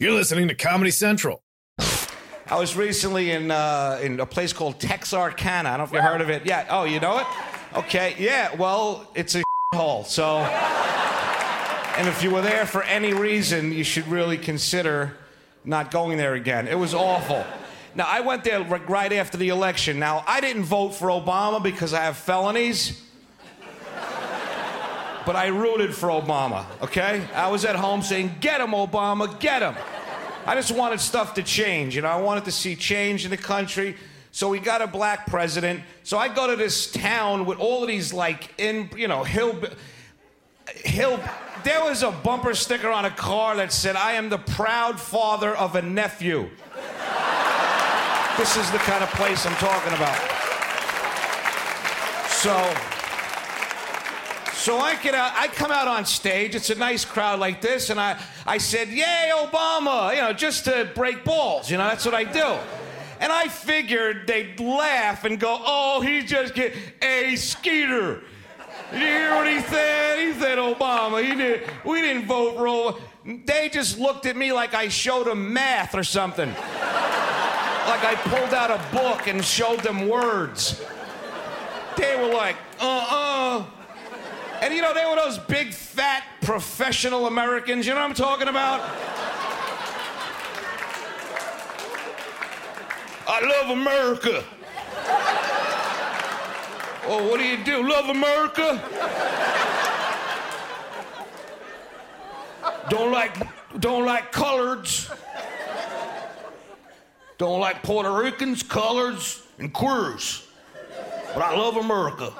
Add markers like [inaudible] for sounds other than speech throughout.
You're listening to Comedy Central. I was recently in uh, in a place called Texarkana. I don't know if you heard of it. Yeah. Oh, you know it? Okay. Yeah. Well, it's a [laughs] hole. So, and if you were there for any reason, you should really consider not going there again. It was awful. Now, I went there right after the election. Now, I didn't vote for Obama because I have felonies. But I rooted for Obama, okay? I was at home saying, Get him, Obama, get him. I just wanted stuff to change. You know, I wanted to see change in the country. So we got a black president. So I go to this town with all of these like in, you know, hill, hill. There was a bumper sticker on a car that said, "I am the proud father of a nephew." this is the kind of place I'm talking about. So. So I get out, I come out on stage. It's a nice crowd like this, and I, I said, "Yay, Obama!" You know, just to break balls. You know, that's what I do. And I figured they'd laugh and go, "Oh, he just get a Skeeter." Did you hear what he said? He said Obama. He did. We didn't vote for. They just looked at me like I showed them math or something. like I pulled out a book and showed them words. They were like, "Uh-uh." And you know, they were those big, fat, professional Americans. You know what I'm talking about? I love America. Oh, what do you do? Love America? Don't like, don't like coloreds. Don't like Puerto Ricans, coloreds, and queers. But I love America.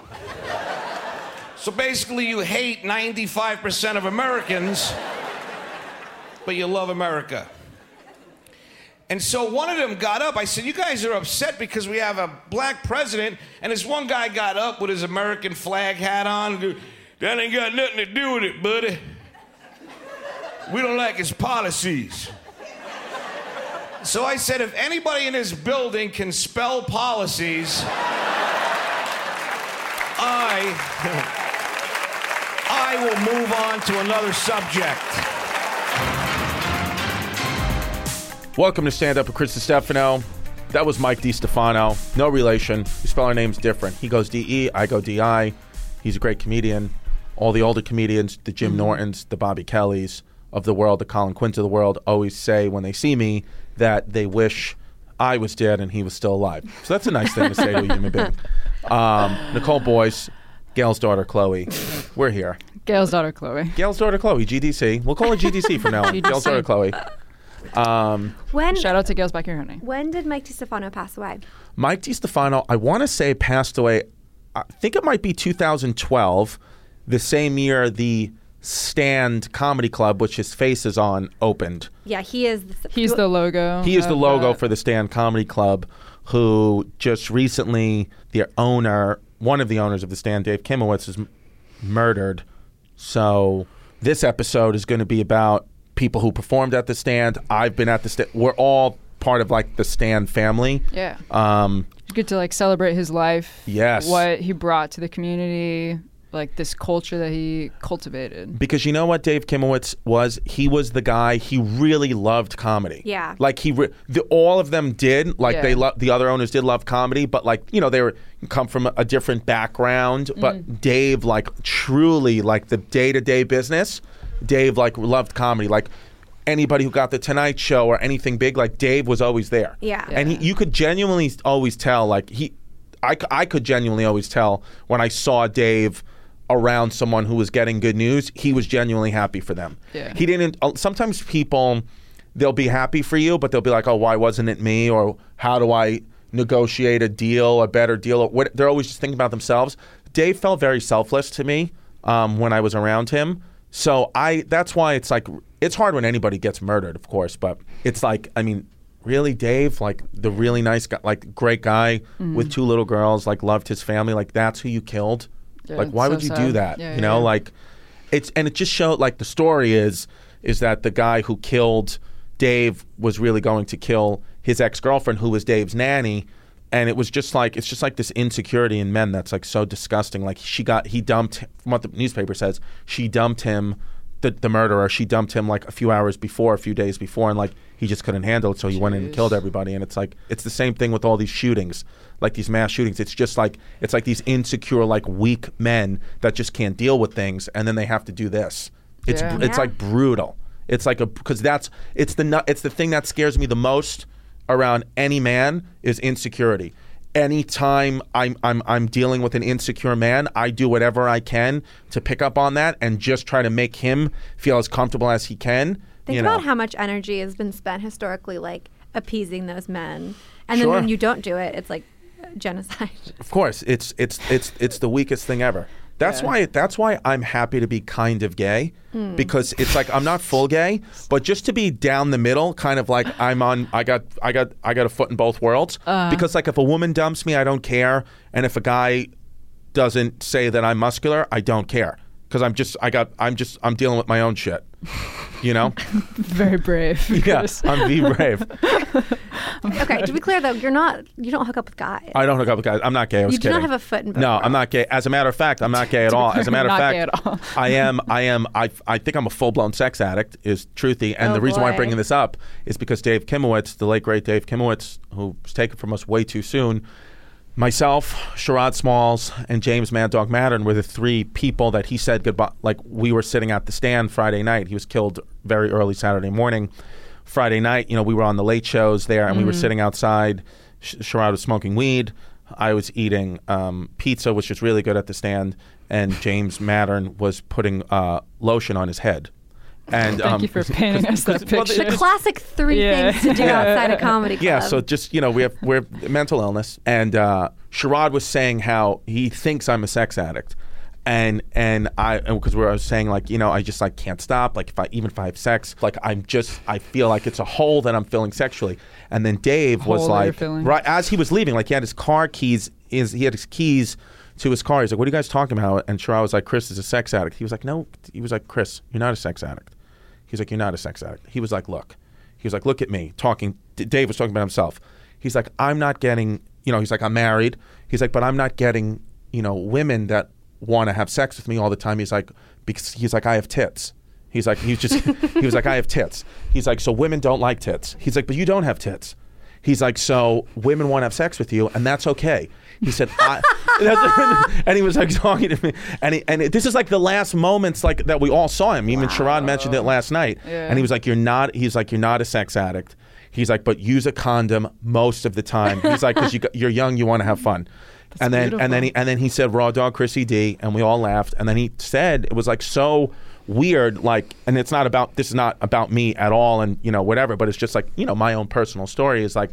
So basically, you hate 95% of Americans, but you love America. And so one of them got up. I said, You guys are upset because we have a black president. And this one guy got up with his American flag hat on. That ain't got nothing to do with it, buddy. We don't like his policies. So I said, If anybody in this building can spell policies, I. I will move on to another subject. Welcome to Stand Up with Chris Stefano. That was Mike DeStefano. No relation. We spell our names different. He goes D E, I go D I. He's a great comedian. All the older comedians, the Jim Nortons, the Bobby Kellys of the world, the Colin Quinns of the world, always say when they see me that they wish I was dead and he was still alive. So that's a nice thing to say to a human being. [laughs] Um, Nicole Boyce, Gail's daughter Chloe, we're here. Gail's daughter Chloe. Gail's daughter Chloe, GDC. We'll call her [laughs] GDC from now on. Gail's daughter Chloe. Um, When Shout out to Gail's backyard honey. when did Mike DeStefano pass away? Mike DeStefano, I want to say passed away. I think it might be 2012, the same year the Stand Comedy Club, which his face is on, opened. Yeah, he is. The, He's the logo. He is the logo that. for the Stand Comedy Club, who just recently, the owner, one of the owners of the Stand, Dave Kimowitz, is m- murdered. So this episode is going to be about people who performed at the Stand. I've been at the Stand. We're all part of like the Stand family. Yeah. Um, It's good to like celebrate his life. Yes. What he brought to the community, like this culture that he cultivated. because you know what Dave Kimowitz was? He was the guy. He really loved comedy. Yeah. like he, re- the, all of them did. Like Yeah. they, lo- the other owners did love comedy, but like you know they were come from a, a different background. Mm-hmm. But Dave, like truly, like the day to day business, Dave like loved comedy. Like anybody who got the Tonight Show or anything big, like Dave was always there. Yeah. and he, you could genuinely always tell. Like he, I, I could genuinely always tell when I saw Dave around someone who was getting good news, he was genuinely happy for them. Yeah. He didn't. uh, Sometimes people, they'll be happy for you, but they'll be like, "Oh, why wasn't it me?" Or "How do I negotiate a deal, a better deal?" Or what, they're always just thinking about themselves. Dave felt very selfless to me um, when I was around him. So I. That's why it's like it's hard when anybody gets murdered, of course. But it's like, I mean. Really, Dave, like the really nice guy, like great guy with two little girls, like loved his family. Like that's who you killed. Yeah, like, why so would you do that? Yeah, you know, like it's and it just showed like the story is is that the guy who killed Dave was really going to kill his ex girlfriend who was Dave's nanny. And it was just like it's just like this insecurity in men that's like so disgusting. Like she got he dumped from what the newspaper says, she dumped him the, the murderer. She dumped him like a few hours before, a few days before, and like he just couldn't handle it, so he went in and killed everybody. And it's like it's the same thing with all these shootings, like these mass shootings. It's just like it's like these insecure, like weak men that just can't deal with things, and then they have to do this. It's Yeah. it's Yeah. like brutal. It's like a because that's it's the it's the thing that scares me the most around any man is insecurity. Anytime I'm I'm I'm dealing with an insecure man, I do whatever I can to pick up on that and just try to make him feel as comfortable as he can. Think you know. about how much energy has been spent historically, like appeasing those men, and then when you don't do it, it's like genocide. Of course, it's it's it's it's the weakest thing ever. That's why that's why I'm happy to be kind of gay hmm. because it's like I'm not full gay, but just to be down the middle, kind of like I'm on. I got I got I got a foot in both worlds uh. because like if a woman dumps me, I don't care, and if a guy doesn't say that I'm muscular, I don't care because I'm just I got I'm just I'm dealing with my own shit, you know. [laughs] Very brave. [laughs] yeah, Chris. I'm be brave. [laughs] okay, to be clear though, you're not. You don't hook up with guys. I don't hook up with guys. I'm not gay. I was you do not have a foot in both. No, worlds. I'm not gay. As a matter of fact, I'm not gay at all. As a matter of Not fact, at all. I am. I am. I. I think I'm a full blown sex addict. Is truthy, and Oh, the reason why I'm boy. bringing this up is because Dave Kimowitz, the late great Dave Kimowitz, who was taken from us way too soon. Myself, Sherrod Smalls, and James Mad Dog Mattern were the three people that he said goodbye. Like we were sitting at the stand Friday night. He was killed very early Saturday morning. Friday night, you know, we were on the late shows there, and we were sitting outside. Sh- Sherrod was smoking weed. I was eating um, pizza, which is really good at the stand, and James Mattern was putting uh, lotion on his head. And Thank um, you for painting us that [laughs] well, the- picture. The classic three Yeah. things to do outside a comedy club. Yeah, so just you know, we have we're mental illness, and uh, Sherrod was saying how he thinks I'm a sex addict, and and I because we I was saying like you know I just like can't stop like if I even if I have sex like I'm just I feel like it's a hole that I'm filling sexually, and then Dave was Hole that you're like right as he was leaving like he had his car keys is he had his keys to his car. He's like what are you guys talking about? And Sherrod was like Chris is a sex addict. He was like no he was like Chris you're not a sex addict He's like, you're not a sex addict. He was like, look. He was like, look at me. Talking. Dave was talking about himself. He's like, I'm not getting. You know, he's like, I'm married. He's like, but I'm not getting. You know, women that want to have sex with me all the time. He's like, because he's like, I have tits. He's like, he's just. [laughs] he was like, I have tits. He's like, so women don't like tits. He's like, but you don't have tits. He's like, so women want to have sex with you, and that's okay. He said, I, [laughs] and he was like talking to me, and he, and it, this is like the last moments like that we all saw him. Even Sherrod mentioned it last night, Yeah. and he was like, "You're not." He's like, "You're not a sex addict." He's like, "But use a condom most of the time." He's like, "Because you, you're young, you want to have fun." [laughs] and then and then he and then he said raw dog Chrissy D, and we all laughed. And then he said it was like so weird, like, and it's not about this is not about me at all, and you know whatever, but it's just like you know my own personal story is like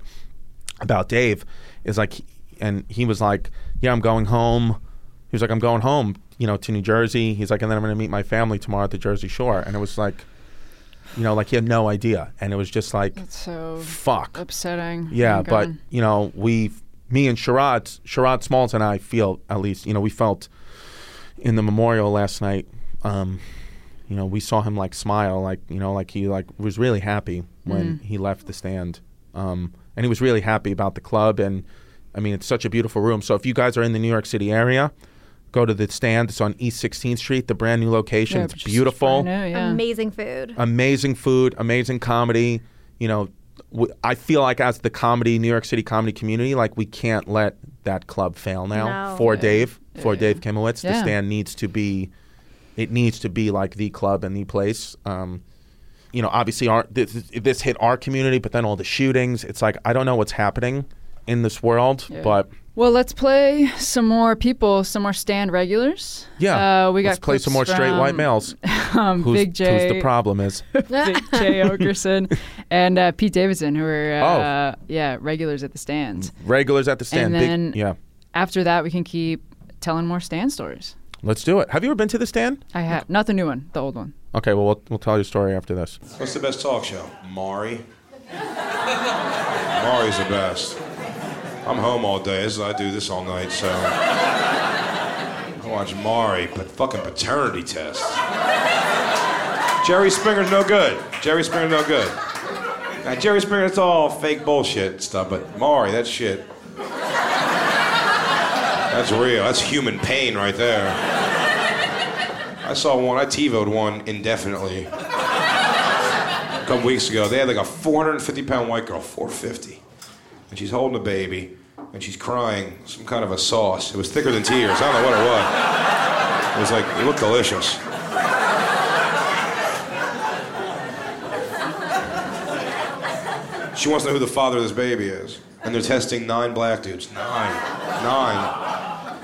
about Dave is like, and he was like, yeah, I'm going home. He was like, I'm going home, you know, to New Jersey. He's like, and then I'm going to meet my family tomorrow at the Jersey Shore. And it was like, you know, like he had no idea, and it was just like, It's so fuck. upsetting. Yeah, Oh my but God. you know, we, me and Sherrod, Sherrod Smalls and I feel at least, you know, we felt in the memorial last night. Um, you know, we saw him like smile, like you know, like he like was really happy when he left the stand, um, and he was really happy about the club. And I mean, it's such a beautiful room. So if you guys are in the New York City area, go to the stand. It's on East 16th Street, the brand new location. Yeah, it's beautiful new, yeah. Amazing food. amazing food, amazing comedy. You know, w- I feel like as the comedy New York City comedy community, like we can't let that club fail now. No. For Yeah. Dave, for Yeah. Dave Kimowitz, the stand needs to be, it needs to be like the club and the place. Um, you know, obviously, our this, this hit our community, but then all the shootings. It's like I don't know what's happening in this world, Yeah. but Well, let's play some more people, some more stand regulars. yeah, uh, we got let's play some more clips straight white males. [laughs] Um, Who's, Big Jay, who's the problem is? [laughs] Big Jay Oakerson, and uh, Pete Davidson, who are Oh. uh, yeah regulars at the stands. Regulars at the stand. And then- yeah, After that, we can keep telling more stand stories. let's do it. Have you ever been to the stand? I have not the new one, the old one. Okay, well, we'll, we'll tell your story after this. What's the best talk show? Maury. [laughs] Maury's the best. I'm home all day. Is, I do this all night, so I watch Maury, but fucking paternity test. Jerry Springer's no good. Jerry Springer's no good. Now, Jerry Springer, it's all fake bullshit stuff, but Maury, that shit. That's real. That's human pain right there. I saw one. I TiVoed one indefinitely. A couple weeks ago, they had like a 450 pound white girl, 450, and she's holding a baby, and she's crying some kind of a sauce. It was thicker than tears. I don't know what it was. It was like it looked delicious. She wants to know who the father of this baby is. And they're testing nine black dudes. Nine. Nine.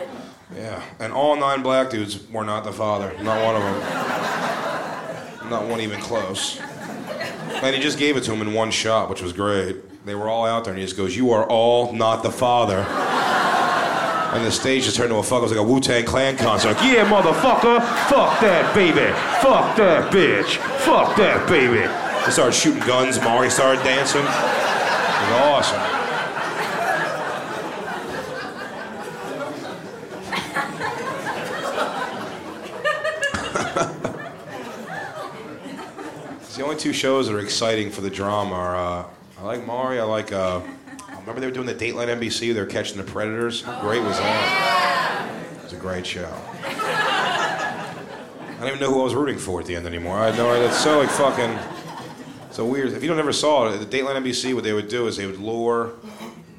Yeah. And all nine black dudes were not the father. Not one of them. Not one even close. And he just gave it to him in one shot, which was great. They were all out there, and he just goes, You are all not the father. [laughs] And the stage just turned to a fuck. It was like a Wu Tang Clan concert. Like, yeah, motherfucker. Fuck that baby. Fuck that bitch. Fuck that baby. They started shooting guns. Maury started dancing. It was awesome. [laughs] [laughs] The only two shows that are exciting for the drama are uh, I like Maury. I like. Uh, [laughs] remember they were doing the Dateline NBC. They were catching the predators. How great was that? It was a great show. I don't even know who I was rooting for at the end anymore. I know it's so like fucking. So weird. If you don't ever saw it, the Dateline NBC, what they would do is they would lure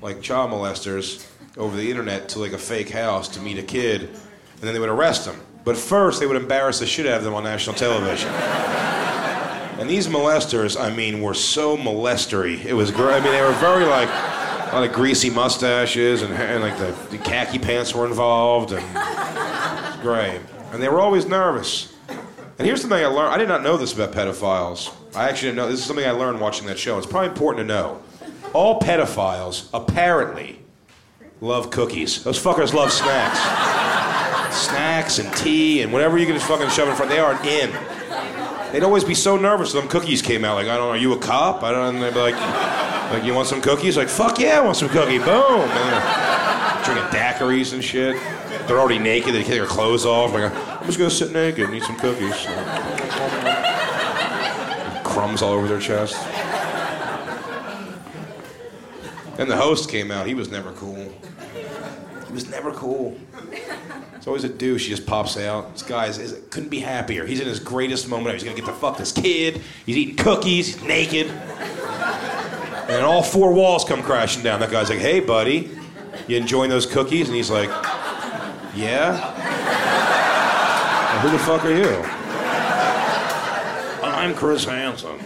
like child molesters over the internet to like a fake house to meet a kid, and then they would arrest them. But first, they would embarrass the shit out of them on national television. And these molesters, I mean, were so molestery. It was great. I mean, they were very like a lot of greasy mustaches and, and like the, the khaki pants were involved, and great. And they were always nervous. And here's something I learned. I did not know this about pedophiles. I actually didn't know. This is something I learned watching that show. It's probably important to know. All pedophiles apparently love cookies. Those fuckers love snacks. snacks and tea and whatever you can just fucking shove in front. They are in. They'd always be so nervous when cookies came out. Like, I don't know, are you a cop? I don't know. And they'd be like, like, you want some cookies? Like, fuck yeah, I want some cookie. Boom. And drinking daiquiris and shit. They're already naked. They take their clothes off. Like, I'm just gonna sit naked and eat some cookies. Crumbs all over their chest. Then the host came out. He was never cool. He was never cool. It's always a douche. He just pops out. This guy is, is, couldn't be happier. He's in his greatest moment. ever. He's gonna get to fuck this kid. He's eating cookies. He's naked. And all four walls come crashing down. That guy's like, "Hey, buddy, you enjoying those cookies?" And he's like, "Yeah." "Well, who the fuck are you? I'm Chris Hansen.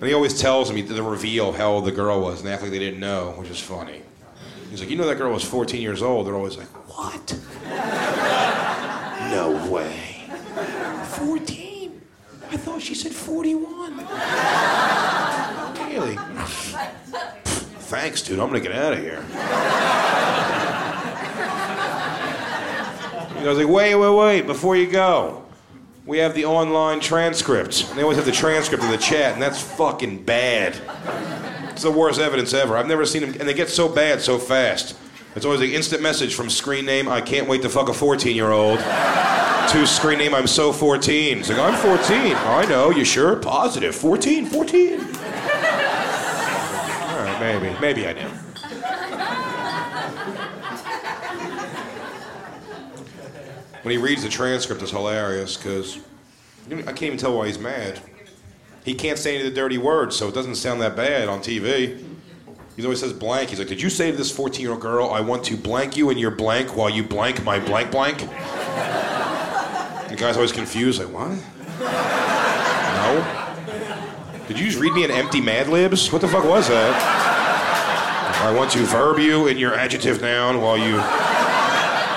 And he always tells me the reveal of how old the girl was, and they act like they didn't know, which is funny. He's like, you know that girl was 14 years old. They're always like, what? no way. 14? I thought she said 41. really? Thanks, dude. I'm gonna get out of here. He goes like, wait, wait, wait, before you go. We have the online transcripts. And they always have the transcript of the chat, and that's fucking bad. It's the worst evidence ever. I've never seen them, and they get so bad so fast. It's always an instant message from screen name, I can't wait to fuck a 14 year old, to screen name, I'm so 14. It's like, I'm 14. Oh, I know, you sure? Positive. 14, 14. All right, maybe. Maybe I knew. When he reads the transcript, it's hilarious because I can't even tell why he's mad. He can't say any of the dirty words, so it doesn't sound that bad on TV. He always says blank. He's like, Did you say to this 14 year old girl, I want to blank you in your blank while you blank my blank blank? The guy's always confused, like, What? No? Did you just read me an empty Mad Libs? What the fuck was that? I want to verb you in your adjective noun while you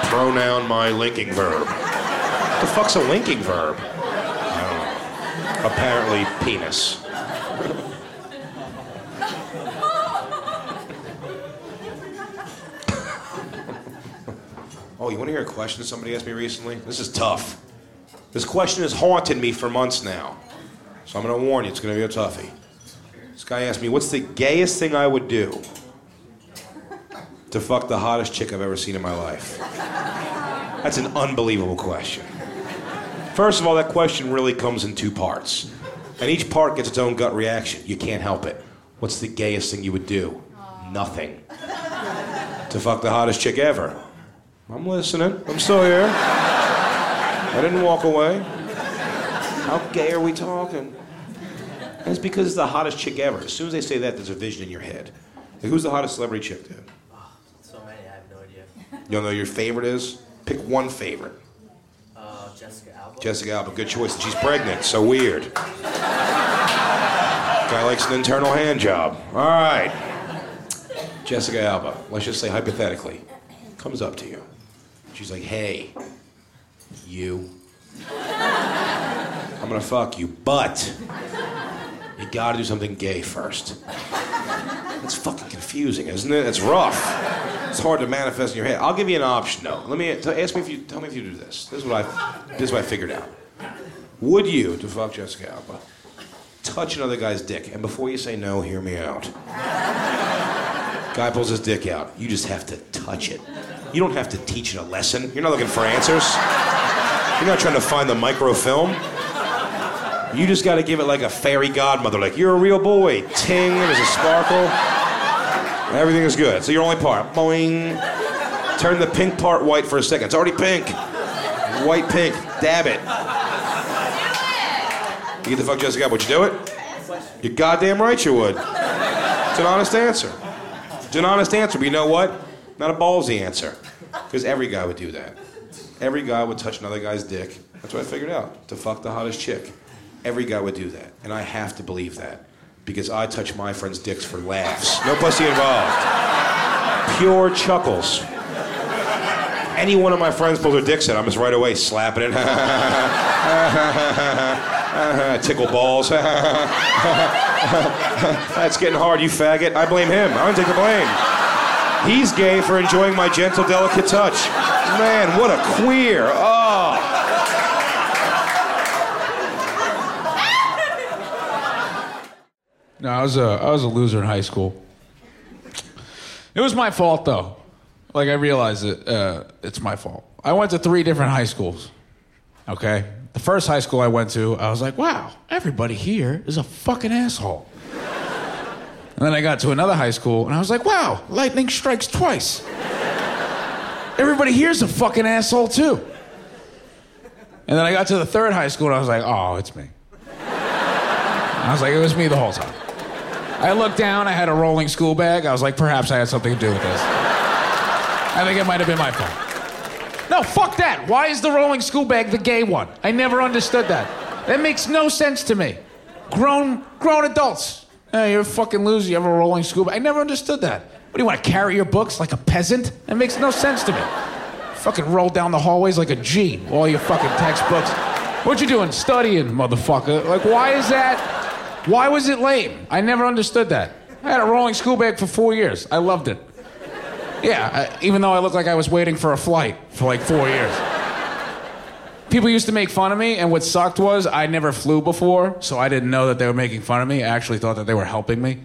pronoun my linking verb. What the fuck's a linking verb? Apparently, penis. oh, you want to hear a question somebody asked me recently? This is tough. This question has haunted me for months now. So I'm going to warn you, it's going to be a toughie. This guy asked me, What's the gayest thing I would do to fuck the hottest chick I've ever seen in my life? That's an unbelievable question. First of all, that question really comes in two parts. And each part gets its own gut reaction. You can't help it. What's the gayest thing you would do? Nothing. to fuck the hottest chick ever. I'm listening. I'm still here. I didn't walk away. How gay are we talking? And it's because it's the hottest chick ever. As soon as they say that, there's a vision in your head. Like, who's the hottest celebrity chick, dude? Oh, so many, I have no idea. You don't know who your favorite is? Pick one favorite. Jessica Alba. Jessica Alba, good choice. She's pregnant, so weird. Guy likes an internal hand job. All right. Jessica Alba, let's just say hypothetically, comes up to you. She's like, hey, you. I'm gonna fuck you, but you gotta do something gay first. That's fucking confusing, isn't it? It's rough. It's hard to manifest in your head. I'll give you an option, though. Let me t- ask me if you tell me if you do this. This is what I this is what I figured out. Would you, to fuck Jessica Alba, touch another guy's dick? And before you say no, hear me out. Guy pulls his dick out. You just have to touch it. You don't have to teach it a lesson. You're not looking for answers. You're not trying to find the microfilm. You just got to give it like a fairy godmother, like you're a real boy. Ting, there's a sparkle. Everything is good. So your only part, boing. Turn the pink part white for a second. It's already pink. White pink. Dab it. You get the fuck Jessica. Would you do it? You're goddamn right you would. It's an honest answer. It's an honest answer, but you know what? Not a ballsy answer. Because every guy would do that. Every guy would touch another guy's dick. That's what I figured out. To fuck the hottest chick. Every guy would do that. And I have to believe that. Because I touch my friends' dicks for laughs. No pussy involved. Pure chuckles. Any one of my friends pulls their dicks out, I'm just right away slapping it. [laughs] Tickle balls. [laughs] That's getting hard, you faggot. I blame him. I don't take the blame. He's gay for enjoying my gentle, delicate touch. Man, what a queer. Oh. No, I was a I was a loser in high school. It was my fault though. Like I realized it. Uh, it's my fault. I went to three different high schools. Okay, the first high school I went to, I was like, wow, everybody here is a fucking asshole. And then I got to another high school, and I was like, wow, lightning strikes twice. Everybody here's a fucking asshole too. And then I got to the third high school, and I was like, oh, it's me. I was like, it was me the whole time. I looked down, I had a rolling school bag. I was like, perhaps I had something to do with this. I think it might have been my fault. No, fuck that. Why is the rolling school bag the gay one? I never understood that. That makes no sense to me. Grown grown adults. Hey, you're a fucking loser. You have a rolling school bag. I never understood that. What do you want to carry your books like a peasant? That makes no sense to me. Fucking roll down the hallways like a G. All your fucking textbooks. What you doing? Studying, motherfucker. Like, why is that? Why was it lame? I never understood that. I had a rolling school bag for four years. I loved it. Yeah, I, even though I looked like I was waiting for a flight for like four years. People used to make fun of me, and what sucked was I never flew before, so I didn't know that they were making fun of me. I actually thought that they were helping me.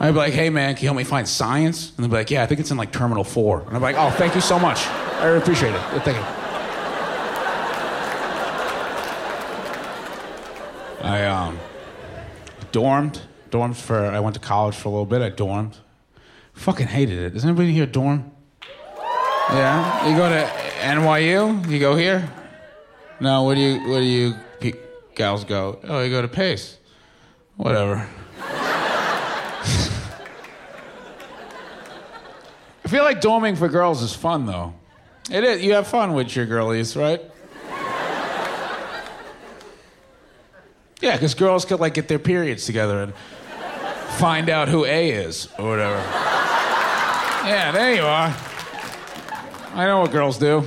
I'd be like, hey man, can you help me find science? And they'd be like, yeah, I think it's in like Terminal 4. And I'm like, oh, thank you so much. I appreciate it. Thank you. I um, dormed. Dormed for, I went to college for a little bit. I dormed. Fucking hated it. Does anybody here dorm? Yeah? You go to NYU? You go here? No, where do you, where do you pe- gals go? Oh, you go to Pace. Whatever. [laughs] I feel like dorming for girls is fun, though. It is. You have fun with your girlies, right? Yeah, because girls could like get their periods together and find out who A is or whatever. Yeah, there you are. I know what girls do.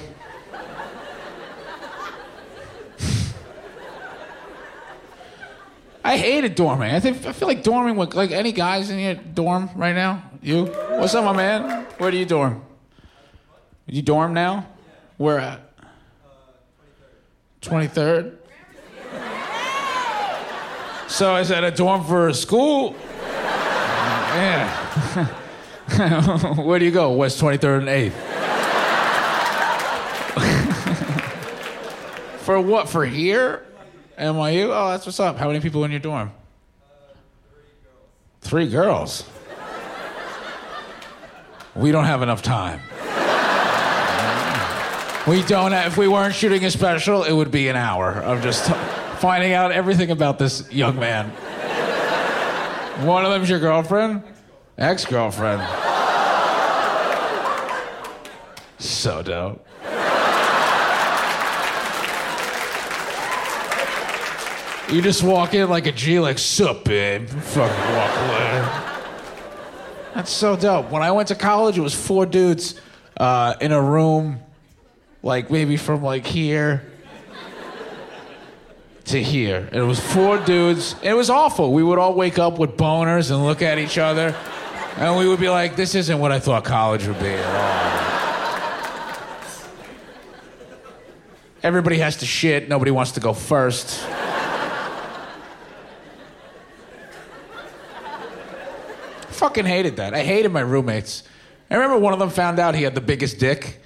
I hated dorming. I think I feel like dorming with like any guys in your dorm right now. You? What's up, my man? Where do you dorm? You dorm now? Where at? Twenty third. So I said, a dorm for a school? Yeah. [laughs] Where do you go? West 23rd and 8th. [laughs] for what? For here? NYU? Oh, that's what's up. How many people in your dorm? Three girls. We don't have enough time. We don't. Have, if we weren't shooting a special, it would be an hour of just finding out everything about this young man. One of them's your girlfriend, ex-girlfriend. So dope. You just walk in like a G, like, sup, babe. Fucking walk away. That's so dope. When I went to college, it was four dudes uh, in a room, like maybe from like here to here. And it was four dudes. It was awful. We would all wake up with boners and look at each other. And we would be like, this isn't what I thought college would be at all. Everybody has to shit. Nobody wants to go first. fucking hated that. I hated my roommates. I remember one of them found out he had the biggest dick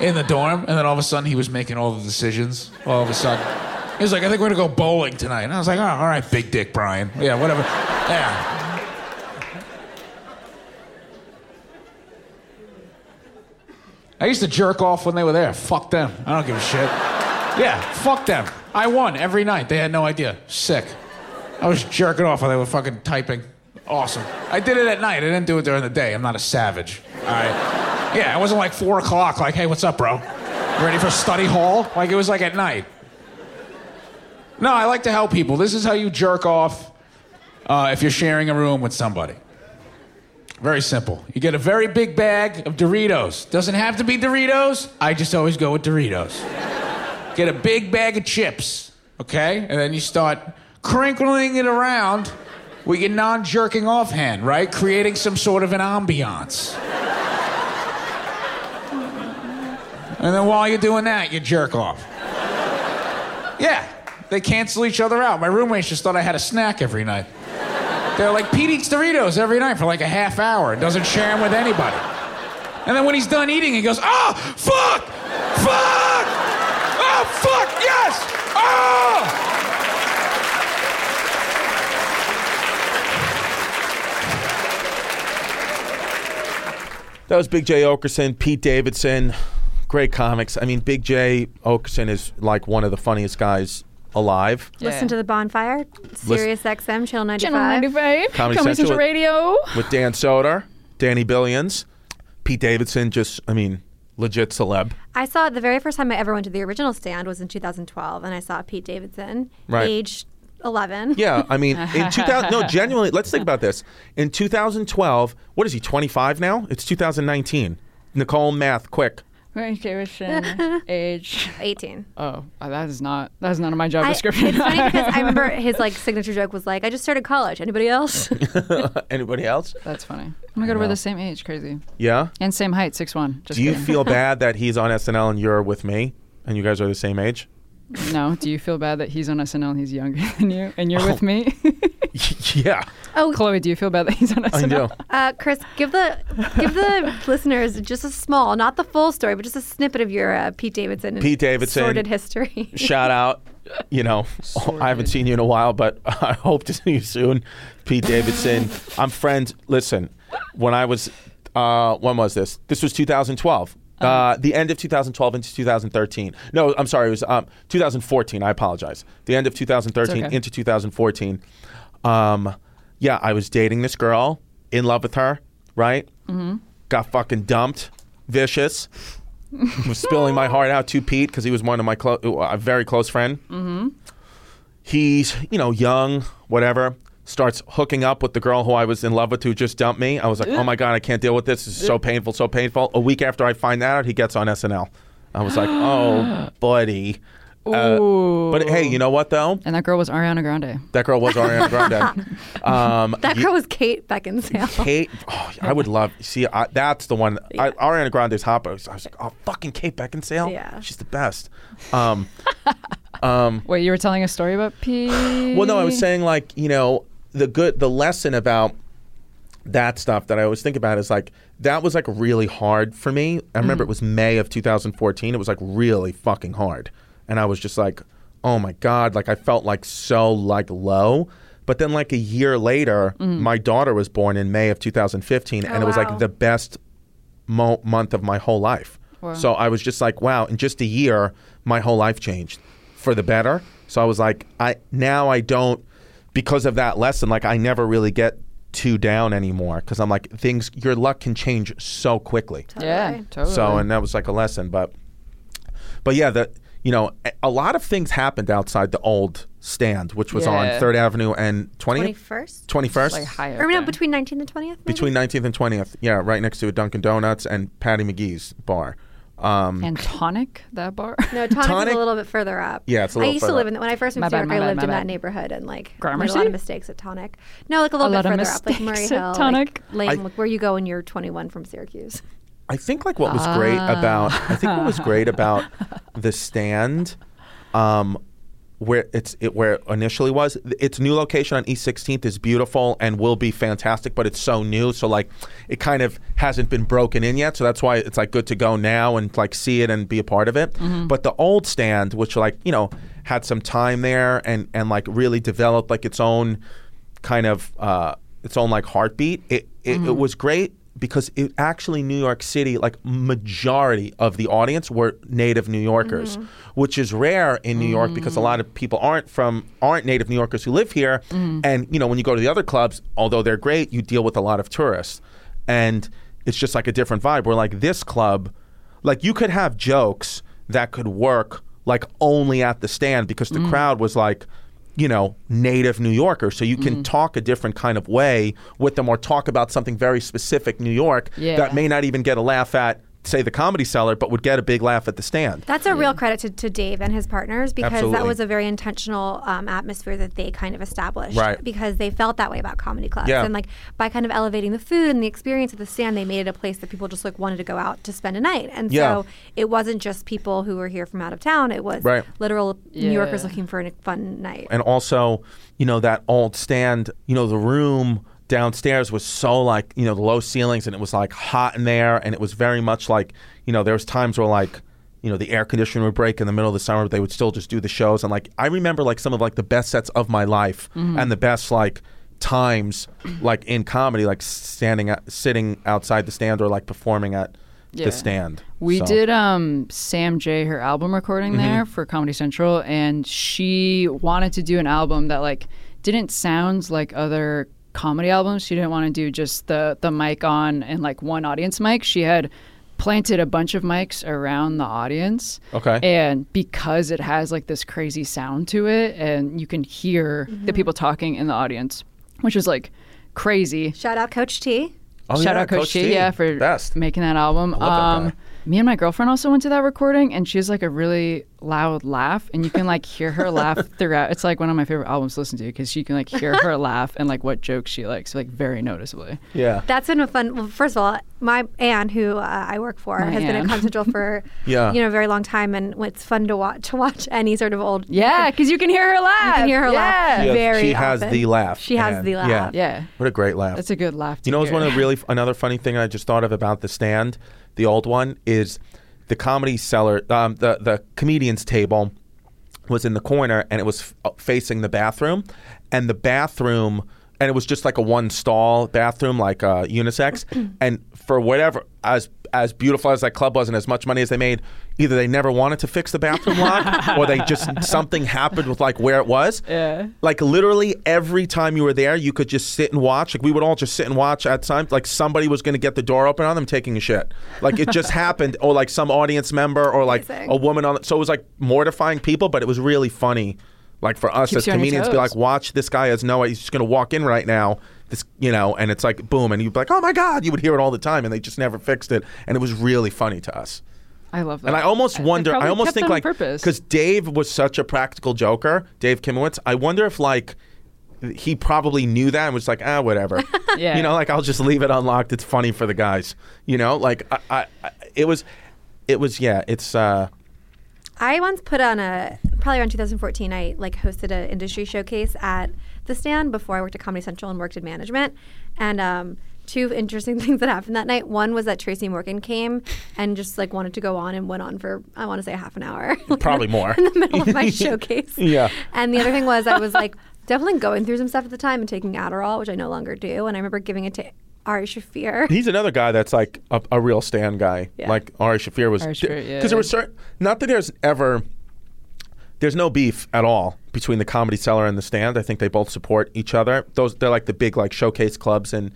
in the dorm, and then all of a sudden he was making all the decisions. All of a sudden. He was like, I think we're gonna go bowling tonight. And I was like, oh, all right, big dick, Brian. Yeah, whatever. Yeah. I used to jerk off when they were there. Fuck them. I don't give a shit. Yeah, fuck them. I won every night. They had no idea. Sick. I was jerking off while they were fucking typing. Awesome. I did it at night. I didn't do it during the day. I'm not a savage. All right. Yeah, it wasn't like four o'clock. Like, hey, what's up, bro? Ready for study hall? Like it was like at night. No, I like to help people. This is how you jerk off uh, if you're sharing a room with somebody. Very simple. You get a very big bag of Doritos. Doesn't have to be Doritos. I just always go with Doritos. Get a big bag of chips, okay? And then you start crinkling it around with your non jerking off hand, right? Creating some sort of an ambiance. and then while you're doing that, you jerk off. Yeah, they cancel each other out. My roommates just thought I had a snack every night. They're like, Pete eats Doritos every night for like a half hour and doesn't share them with anybody. And then when he's done eating, he goes, Oh, fuck! Fuck! Oh, fuck! Yes! Oh! That was Big Jay Oakerson, Pete Davidson, great comics. I mean, Big Jay Oakerson is like one of the funniest guys alive. Listen to the bonfire, Sirius XM, Channel 95. Channel 95. Comedy Comedy Central Central with- Radio. with Dan Soder, Danny Billions, Pete Davidson. Just, I mean, legit celeb. I saw it the very first time I ever went to the original stand was in 2012, and I saw Pete Davidson, Right. age 11. Yeah, I mean, in 2000, no, [laughs] genuinely, let's think about this. In 2012, what is he, 25 now? It's 2019. Nicole, math, quick. Frank Davidson, [laughs] age. 18. Oh, uh, that is not that is not on my job I, description. it's funny because I remember [laughs] his like signature joke was like, "I just started college. Anybody else?" [laughs] Anybody else? That's funny. Oh my god, we're the same age. Crazy. Yeah? And same height, six one. Just Do you kidding. feel bad that he's on SNL and you're with me and you guys are the same age? No. Do you feel bad that he's on SNL and he's younger than you and you're Oh. with me? [laughs] yeah, oh, Chloe, do you feel bad that he's on I SNL? do. uh, Chris, give the give the [laughs] listeners just a small, not the full story, but just a snippet of your uh, Pete Davidson. and Pete Davidson. sordid history. [laughs] Shout out. You know, I haven't seen you in a while, but I hope to see you soon. Pete Davidson. I'm friends. Listen, when I was, uh, when was this? This was 2012. Uh, the end of 2012 into 2013. No, I'm sorry. It was um, 2014. I apologize. The end of 2013 okay. into 2014. Um, yeah, I was dating this girl, in love with her, right? Mm-hmm. Got fucking dumped, vicious. [laughs] was spilling my heart out to Pete because he was one of my clo- a very close friend. Mm-hmm. He's you know young, whatever. Starts hooking up with the girl who I was in love with who just dumped me. I was like, oh my god, I can't deal with this. This is so painful, so painful. A week after I find that out, he gets on SNL. I was like, oh, [gasps] buddy. Uh, but hey, you know what though? And that girl was Ariana Grande. That girl was Ariana [laughs] Grande. um, that you- girl was Kate Beckinsale. Kate, oh, I would love. See, I, that's the one. I, Ariana Grande's hot. but I was, I was like, oh, fucking Kate Beckinsale. Yeah. she's the best. [laughs] Um, Wait, you were telling a story about P? well, no, I was saying like you know the good, the lesson about that stuff that I always think about is like that was like really hard for me. I remember it was May of 2014. It was like really fucking hard, and I was just like, oh my god, like I felt like so like low. But then like a year later, mm-hmm. my daughter was born in May of 2015, and it was oh, wow. like the best mo- month of my whole life. Wow. So I was just like, wow, in just a year, my whole life changed for the better. So I was like, I now I don't because of that lesson. Like I never really get too down anymore because I'm like things. Your luck can change so quickly. Yeah, Totally. totally. So and that was like a lesson, but but yeah, the you know a- a lot of things happened outside the old stand, which was on Third Avenue and twentieth, 21st? twenty first. like high Or no, between 19th and 20th? maybe? between 19th and 20th. Yeah, right next to a Dunkin' Donuts and Patty McGee's bar. Um, and tonic that bar. [laughs] No, Tonic, is a little bit further up. Yeah, it's a I little I used to further live up. in when I first My moved to bad, New my York. I bad, lived my in that neighborhood and like made a Gramercy? lot of mistakes at Tonic. No, like a little A bit lot of further up, like Murray mistakes [laughs] at Hill, Tonic? like Lane, I- like where you go when you're 21 from Syracuse. I think like what was great about I think what was great about [laughs] the stand, um, where it's it where it initially was its new location on East 16th is beautiful and will be fantastic, but it's so new, so like it kind of hasn't been broken in yet. So that's why it's like good to go now and like see it and be a part of it. But the old stand, which like you know had some time there and and like really developed like its own kind of uh, its own like heartbeat. It it, it was great because it actually New York City like majority of the audience were native New Yorkers, mm-hmm. which is rare in New York because a lot of mm. people aren't from aren't native New Yorkers who live here. Mm. And you know when you go to the other clubs, although they're great, you deal with a lot of tourists, and it's just like a different vibe. Where like this club, like you could have jokes that could work like only at the stand because the mm. crowd was like you know, native New Yorkers. So you can mm-hmm. talk a different kind of way with them or talk about something very specific New York Yeah. that may not even get a laugh at, say, the comedy cellar, but would get a big laugh at the stand. That's a real credit to, to Dave and his partners because Absolutely. that was a very intentional um, atmosphere that they kind of established. Right. Because they felt that way about comedy clubs. Yeah. And like by kind of elevating the food and the experience of the stand, they made it a place that people just like wanted to go out to spend a night. And Yeah. so it wasn't just people who were here from out of town, it was Right. literal New Yorkers looking for a fun night. and also, you know, that old stand, you know, the room downstairs was so like, you know, the low ceilings and it was like hot in there and it was very much like, you know, there was times where like, you know, the air conditioner would break in the middle of the summer, but they would still just do the shows. And like, I remember like some of like the best sets of my life and the best like times like in comedy, like standing, at, sitting outside the stand or like performing at Yeah. the stand. We So- did um Sam Jay her album recording Mm-hmm. there for Comedy Central and she wanted to do an album that like didn't sound like other comedy albums. She didn't want to do just the the mic on and like one audience mic. She had planted a bunch of mics around the audience. Okay. And because it has like this crazy sound to it and you can hear the people talking in the audience, which is like crazy. Shout out Coach T. Oh, Shout yeah, out Coach, T, yeah, for best. making that album. love that um, guy. Me and my girlfriend also went to that recording, and she has like a really loud laugh, and you can like hear her laugh [laughs] throughout. It's like one of my favorite albums to listen to because you can like hear her [laughs] laugh and like what jokes she likes, like very noticeably. Yeah. That's been a fun. Well, first of all, my Anne, who uh, I work for, My has been Anne. at Comedy Central for [laughs] Yeah. you know a very long time, and it's fun to watch to watch any sort of old. Yeah, because you can hear her laugh. You can hear her yeah. laugh. She very she has often. the laugh. She has and- the laugh. Yeah. Yeah, What a great laugh. that's a good laugh. To You know, it's one of the really another funny thing I just thought of about the stand, the old one is the comedy cellar, um, the the comedian's table was in the corner and it was f- uh, facing the bathroom, and the bathroom. And it was just like a one stall bathroom, like uh, unisex. [clears throat] and for whatever, as as beautiful as that club was and as much money as they made, either they never wanted to fix the bathroom lock or they just [laughs] something happened with like where it was. Yeah. Like literally every time you were there, you could just sit and watch. Like we would all just sit and watch at times. Like somebody was going to get the door open on them taking a shit. Like it just [laughs] happened, or like some audience member, or like Amazing. a woman on. So it was like mortifying people, but it was really funny. Like for us Keeps as you on your comedians, be toes. like, watch this guy has no. He's just going to walk in right now. This, you know, and it's like boom, and you'd be like, oh my god, you would hear it all the time, and they just never fixed it, and it was really funny to us. I love that. And I almost wonder, I probably almost think like, purpose. because Dave was such a practical joker, Dave Kimowitz. I wonder if like he probably knew that and was like, ah, whatever. [laughs] Yeah. You know, like I'll just leave it unlocked. It's funny for the guys. You know, like I, I, I it was, it was yeah. It's uh, I once put on a probably around 2014. I like hosted an industry showcase at the stand before I worked at Comedy Central and worked in management. And um, two interesting [laughs] things that happened that night. One was that Tracy Morgan came and just like wanted to go on and went on for I want to say half an hour. [laughs] Probably more. in the middle of my [laughs] showcase. Yeah. And the other thing was I was like definitely going through some stuff at the time and taking Adderall, which I no longer do. And I remember giving it to Ari Shaffir. He's another guy that's like a, a real stand guy. Yeah. Like Ari Shaffir was. Ari Because yeah. there was certain, not that there's ever, there's no beef at all between the Comedy Cellar and the Stand. I think they both support each other. Those they're like the big like showcase clubs in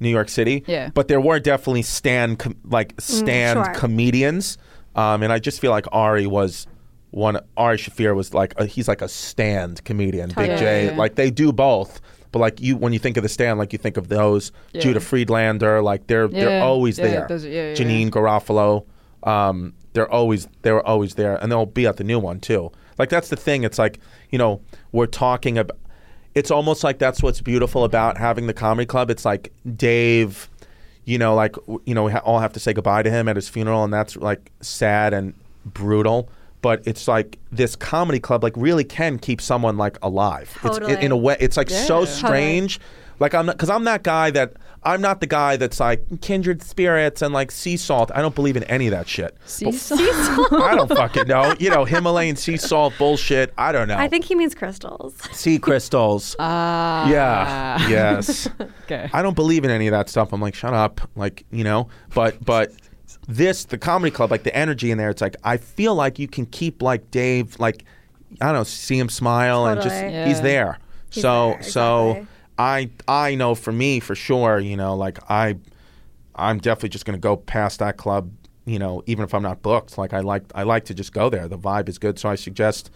New York City. Yeah. But there were definitely stand com- like stand sure. comedians, um, and I just feel like Ari was. One Ari Shaffir was like a, he's like a stand comedian. Big Totally. Jay, Yeah, yeah. like they do both, but like you when you think of the stand, like you think of those Yeah. Judah Friedlander, like they're they're always there. those are- yeah, yeah, Janeane Garofalo, um, they're always they were always there, and they'll be at the new one too. Like that's the thing. It's like you know we're talking about. It's almost like that's what's beautiful about having the comedy club. It's like Dave, you know, like you know we ha- all have to say goodbye to him at his funeral, and that's like sad and brutal. But it's like this comedy club like really can keep someone like alive. It's in, in a way. It's like so Yeah. strange. Like I'm not because I'm that guy that I'm not the guy that's like kindred spirits and like sea salt. I don't believe in any of that shit. Sea salt. [laughs] I don't fucking know. You know, Himalayan sea salt bullshit. I don't know. I think he means crystals. sea crystals. [laughs] Ah. yeah. Yes. [laughs] Okay. I don't believe in any of that stuff. I'm like, shut up. Like, you know, but but this the comedy club, like the energy in there, it's like I feel like you can keep like Dave, like I don't know, see him smile and just Totally. he's there. He's so there, so exactly. I I know for me for sure, you know, like I I'm definitely just gonna go past that club, you know, even if I'm not booked. Like I like I like to just go there. The vibe is good. So I suggest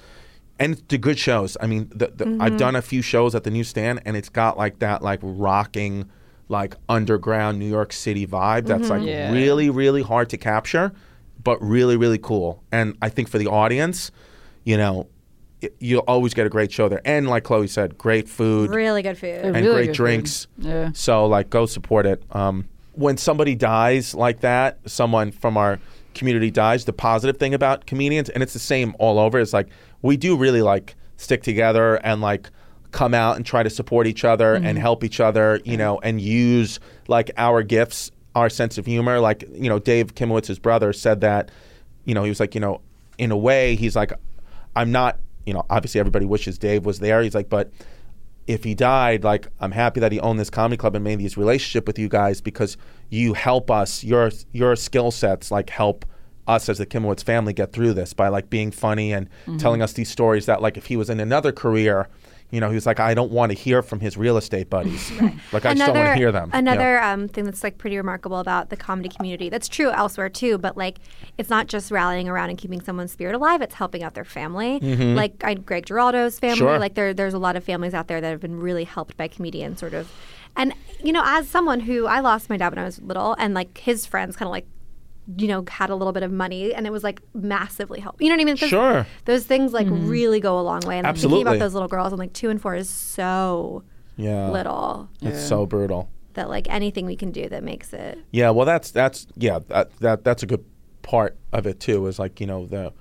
and the good shows. I mean, the, the, Mm-hmm. I've done a few shows at the newsstand, and it's got like that like rocking, like underground New York City vibe. That's Mm-hmm. like Yeah. really really hard to capture, but really really cool. And I think for the audience, you know, y- you'll always get a great show there. And like Chloe said, great food Really good food. and Really great drinks. food. Yeah. So like go support it. Um, when somebody dies like that, someone from our community dies, the positive thing about comedians, and it's the same all over, is like we do really like stick together and like come out and try to support each other and help each other, you know, and use like our gifts, our sense of humor. Like, you know, Dave Kimowitz's brother said that, you know, he was like, you know, in a way, he's like, I'm not, you know, obviously everybody wishes Dave was there. He's like, but if he died, like I'm happy that he owned this comedy club and made this relationship with you guys because you help us. Your your skill sets like help us as the Kimowitz family get through this by like being funny and mm-hmm. telling us these stories that like if he was in another career, you know, he was like I don't want to hear from his real estate buddies. [laughs] like I just don't want to hear them. Another um, thing that's like pretty remarkable about the comedy community. That's true elsewhere too, but like it's not just rallying around and keeping someone's spirit alive. It's helping out their family. Like I, Greg Giraldo's family. Mm-hmm. Sure. Like there, there's a lot of families out there that have been really helped by comedians, sort of. And you know, as someone who I lost my dad when I was little, and like his friends kind of like. You know, had a little bit of money, and it was like massively helpful. You know what I mean? Those- Sure. Those things like really go a long way. And I'm thinking Absolutely. about those little girls, and like two and four is so yeah. little It's so brutal. that like anything we can do that makes it Yeah, well, that's that's yeah, that, that that's a good part of it too. Is like you know the,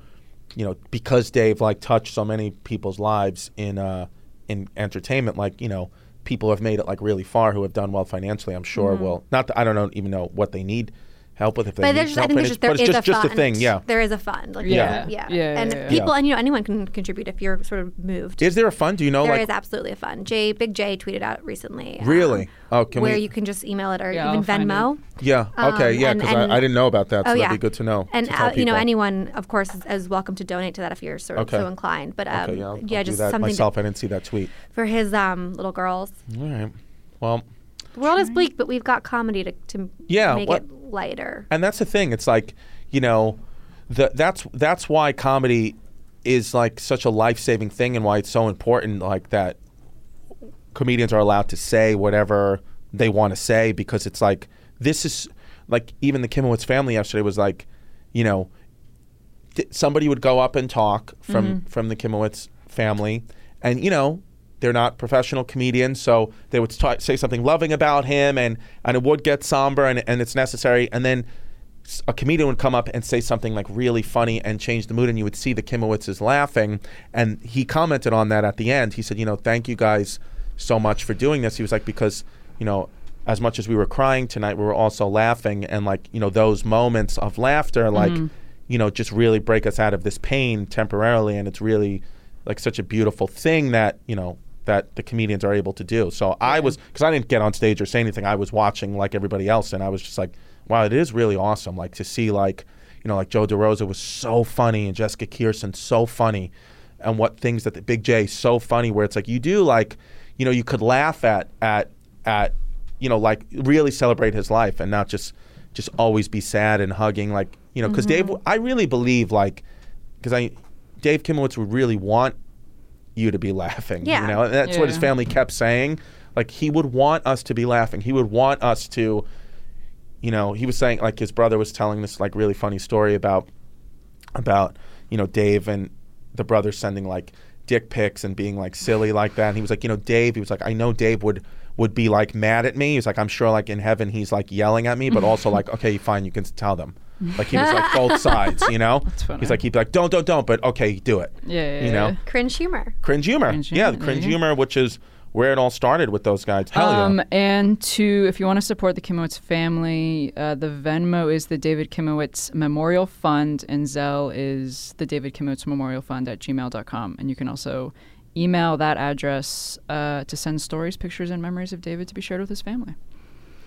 you know because Dave like touched so many people's lives in uh in entertainment. Like you know people have made it like really far who have done well financially. I'm sure will not. That, I don't know, even know what they need help with if they but need there's I think there's just there but is just a just fund. a thing. Yeah. there is a fund. Like, Yeah. yeah, Yeah, and yeah, yeah. people and you know anyone can contribute if you're sort of moved. Is there a fund? Do you know like There is absolutely a fund. Jay, Big Jay tweeted out recently. um, Really? Oh, can we? where we- you can just email it or Yeah, even I'll Venmo. yeah okay Um, yeah and- because I, I didn't know about that. So oh that'd yeah, be good to know. And to uh, you know anyone, of course, is, is welcome to donate to that if you're sort of Okay. so inclined. But um, Okay, yeah, I'll, I'll just something to- myself. I didn't see that tweet. for his um, little girls. All right. Well, The world is bleak, but we've got comedy to, to Yeah, make what- it lighter. and that's the thing it's like you know the, that's that's why comedy is like such a life-saving thing and why it's so important like that comedians are allowed to say whatever they want to say because it's like this is like even the Kimowitz family yesterday was like you know th- somebody would go up and talk from mm-hmm. from the Kimowitz family, and you know they're not professional comedians, so they would ta- say something loving about him, and and it would get somber, and and it's necessary, and then a comedian would come up and say something like really funny and change the mood, and you would see the Kimowitzes laughing, and he commented on that at the end. He said, you know, thank you guys so much for doing this. He was like because you know. As much as we were crying tonight, we were also laughing, and like you know, those moments of laughter, mm-hmm. like you know, just really break us out of this pain temporarily. And it's really like such a beautiful thing that, you know, that the comedians are able to do. So I was because I didn't get on stage or say anything. I was watching like everybody else, and I was just like, wow, it is really awesome. Like to see like you know like Joe DeRosa was so funny and Jessica Kirson so funny, and what things that the Big Jay so funny where it's like you do like you know you could laugh at at at you know like really celebrate his life and not just just always be sad and hugging like you know because Dave mm-hmm. I really believe like because I Dave Kimowitz would really want you to be laughing. Yeah. You know, and that's what his family kept saying. Like he would want us to be laughing. He would want us to, you know, he was saying like his brother was telling this like really funny story about about you know Dave and the brother sending like dick pics and being like silly like that. And he was like, you know, Dave. He was like, I know Dave would would be like mad at me. He's like, I'm sure like in heaven he's like yelling at me, but [laughs] also like, okay, fine, you can tell them. Like he was like [laughs] both sides, you know. funny. He's like he'd be like, don't, don't, don't, but okay, do it. Yeah, yeah, you know. Cringe humor. cringe humor. Cringe yeah, humor, the there cringe you go. humor, which is where it all started with those guys. Hell yeah. Um, and to if you want to support the Kimowitz family, uh, the Venmo is the David Kimowitz Memorial Fund, and Zelle is the David Kimowitz Memorial Fund at gmail.com. And you can also email that address uh, to send stories, pictures, and memories of David to be shared with his family.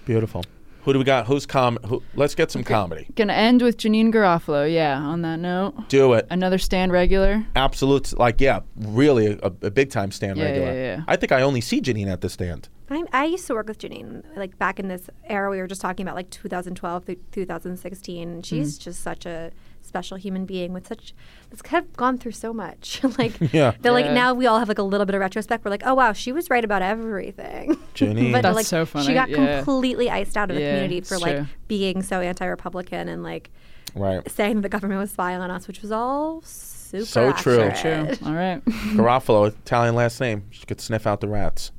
Beautiful. Who do we got? Who's com? Who, let's get some comedy. Gonna end with Janeane Garofalo. Yeah, on that note, Do it. another stand regular. Absolute. Like, yeah, really a, a big time stand Yeah, regular. yeah, yeah. I think I only see Janeane at the stand. I, I used to work with Janeane, like back in this era we were just talking about, like 2012 through 2016. She's Mm-hmm. just such a special human being with such, that's kind of gone through so much. [laughs] [laughs] like, Yeah. they're like, now we all have like a little bit of retrospect. We're like, oh, wow, she was right about everything. [laughs] Janeane. but That's like, so funny, She got yeah. completely iced out of the Yeah, community for like true. being so anti Republican and like Right. saying that the government was spying on us, which was all super So true. accurate. True. All right. Garofalo, Italian last name. She could sniff out the rats.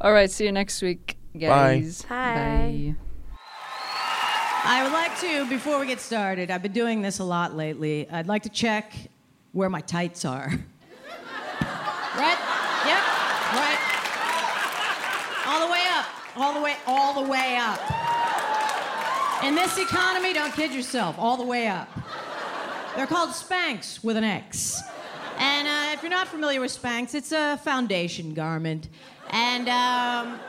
All right. See you next week, guys. Bye. Bye. I would like to, before we get started, I've been doing this a lot lately. I'd like to check where my tights are. [laughs] right? Yep. Right. All the way up. All the way, all the way up. In this economy, don't kid yourself, all the way up. They're called Spanx with an X. And uh, if you're not familiar with Spanx, it's a foundation garment. And um,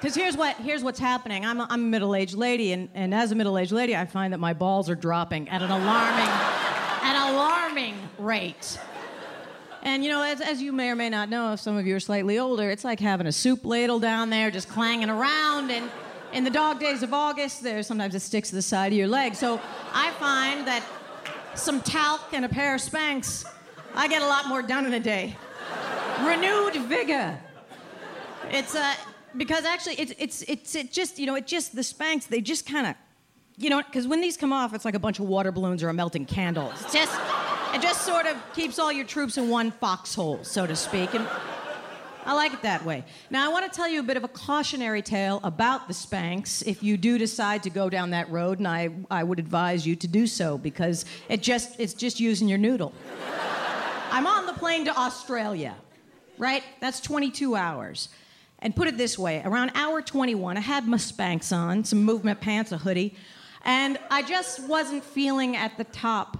because here's what here's what's happening. I'm a, I'm a middle-aged lady, and, and as a middle-aged lady, I find that my balls are dropping at an alarming, an alarming rate. And you know, as, as you may or may not know, if some of you are slightly older, it's like having a soup ladle down there just clanging around. And in the dog days of August, there sometimes it sticks to the side of your leg. So I find that some talc and a pair of Spanx, I get a lot more done in a day. Renewed vigor. It's uh because actually it's it's it's it just you know it just the Spanx they just kind of you know because when these come off it's like a bunch of water balloons or a melting candle. It's just it just sort of keeps all your troops in one foxhole so to speak and. I like it that way. Now, I want to tell you a bit of a cautionary tale about the Spanx if you do decide to go down that road, and I, I would advise you to do so because it just, it's just using your noodle. I'm on the plane to Australia, right? That's 22 hours. And put it this way around hour 21, I had my Spanx on, some movement pants, a hoodie, and I just wasn't feeling at the top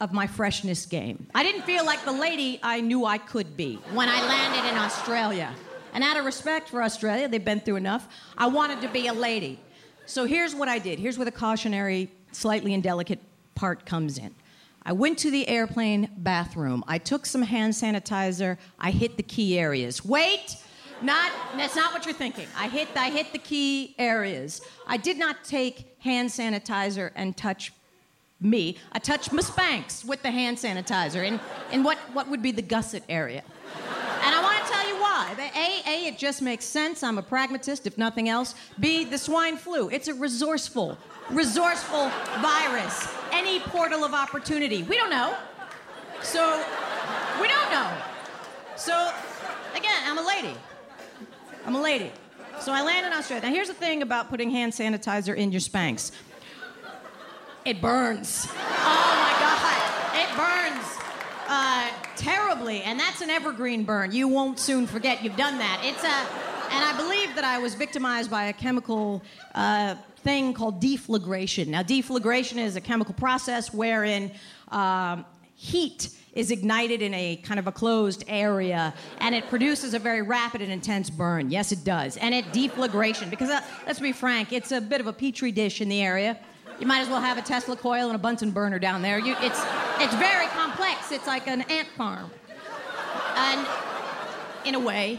of my freshness game. I didn't feel like the lady I knew I could be when I landed in Australia. And out of respect for Australia, they've been through enough, I wanted to be a lady. So here's what I did. Here's where the cautionary, slightly indelicate part comes in. I went to the airplane bathroom. I took some hand sanitizer. I hit the key areas. Wait! Not that's not what you're thinking. I hit I hit the key areas. I did not take hand sanitizer and touch me. I touched my Spanx with the hand sanitizer in, in what, what would be the gusset area. And I want to tell you why. A, A, it just makes sense. I'm a pragmatist, if nothing else. B, the swine flu. It's a resourceful, resourceful virus. Any portal of opportunity. We don't know. So, we don't know. So, again, I'm a lady. I'm a lady. So I land in Australia. Now, here's the thing about putting hand sanitizer in your Spanx it burns. Oh my God, it burns uh, terribly, and that's an evergreen burn. You won't soon forget you've done that. It's a, and I believe that I was victimized by a chemical uh, thing called deflagration. Now, deflagration is a chemical process wherein um, heat is ignited in a kind of a closed area and it produces a very rapid and intense burn. Yes, it does. And it deflagration, because uh, let's be frank, it's a bit of a petri dish in the area. You might as well have a Tesla coil and a Bunsen burner down there. You, it's, it's very complex. It's like an ant farm. And in a way.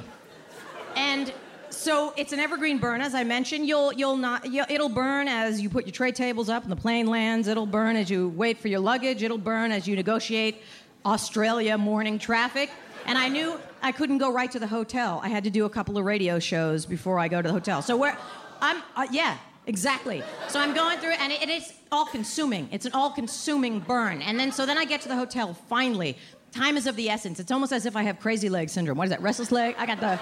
And so it's an evergreen burn, as I mentioned. You'll you'll not you it'll burn as you put your tray tables up and the plane lands. It'll burn as you wait for your luggage. It'll burn as you negotiate Australia morning traffic. And I knew I couldn't go right to the hotel. I had to do a couple of radio shows before I go to the hotel. So where I'm uh, yeah exactly. So I'm going through and it, it is all consuming. It's an all consuming burn. And then so then I get to the hotel finally. Time is of the essence. It's almost as if I have crazy leg syndrome. What is that? Restless leg? I got the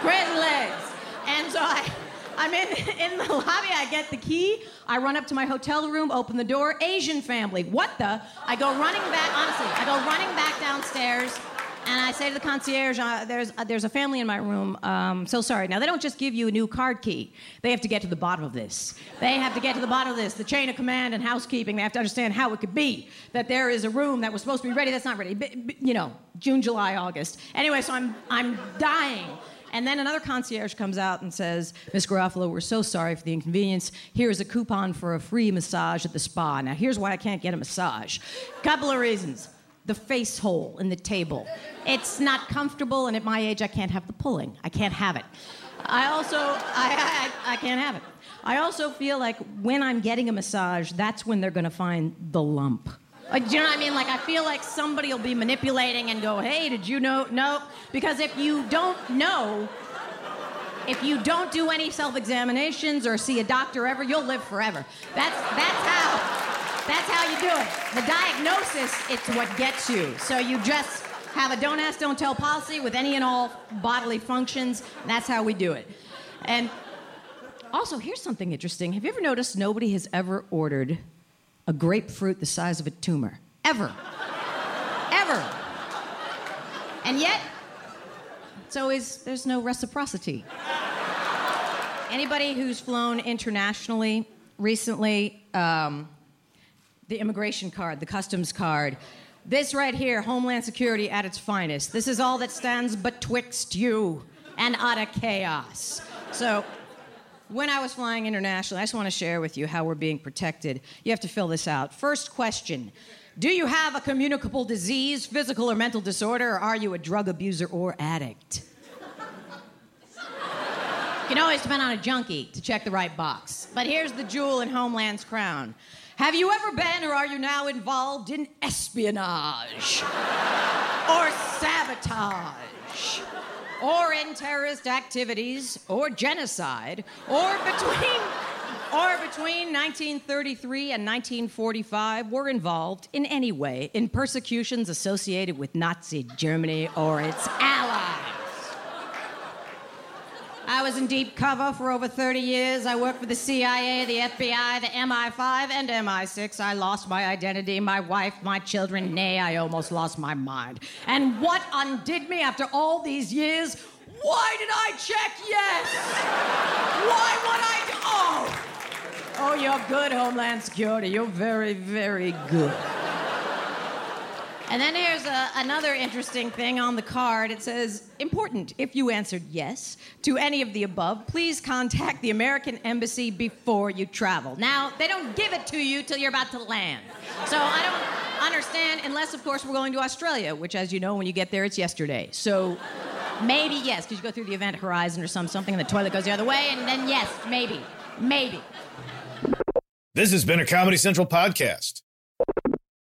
crazy legs. And so I, I'm in, [laughs] in the lobby. I get the key. I run up to my hotel room, open the door. Asian family. What the? I go running back, honestly, I go running back downstairs. And I say to the concierge, uh, there's, uh, there's a family in my room. Um, so sorry. Now, they don't just give you a new card key. They have to get to the bottom of this. They have to get to the bottom of this. The chain of command and housekeeping, they have to understand how it could be that there is a room that was supposed to be ready that's not ready. B- b- you know, June, July, August. Anyway, so I'm, I'm dying. And then another concierge comes out and says, Miss Garofalo, we're so sorry for the inconvenience. Here's a coupon for a free massage at the spa. Now, here's why I can't get a massage. Couple of reasons. The face hole in the table. It's not comfortable, and at my age, I can't have the pulling. I can't have it. I also, I, I, I can't have it. I also feel like when I'm getting a massage, that's when they're going to find the lump. Like, do you know what I mean? Like, I feel like somebody will be manipulating and go, hey, did you know? No. Because if you don't know, if you don't do any self examinations or see a doctor ever, you'll live forever. That's, that's how. That's how you do it. The diagnosis, it's what gets you. So you just have a don't ask, don't tell policy with any and all bodily functions. That's how we do it. And also, here's something interesting. Have you ever noticed nobody has ever ordered a grapefruit the size of a tumor? Ever. ever. And yet, it's always, there's no reciprocity. Anybody who's flown internationally recently, um, the immigration card, the customs card. This right here, Homeland Security at its finest. This is all that stands betwixt you and utter chaos. So, when I was flying internationally, I just want to share with you how we're being protected. You have to fill this out. First question Do you have a communicable disease, physical or mental disorder, or are you a drug abuser or addict? You can always depend on a junkie to check the right box. But here's the jewel in Homeland's crown. Have you ever been or are you now involved in espionage? or sabotage? Or in terrorist activities? Or genocide? Or between [laughs] or between 1933 and 1945 were involved in any way in persecutions associated with Nazi Germany or its allies? I was in deep cover for over 30 years. I worked for the CIA, the FBI, the MI5, and MI6. I lost my identity, my wife, my children. Nay, I almost lost my mind. And what undid me after all these years? Why did I check yes? Why would I? Oh! Oh, you're good, Homeland Security. You're very, very good. And then here's a, another interesting thing on the card. It says, important. If you answered yes to any of the above, please contact the American Embassy before you travel. Now, they don't give it to you till you're about to land. So I don't understand, unless, of course, we're going to Australia, which, as you know, when you get there, it's yesterday. So maybe yes, because you go through the event horizon or some, something, and the toilet goes the other way, and then yes, maybe. Maybe. This has been a Comedy Central podcast.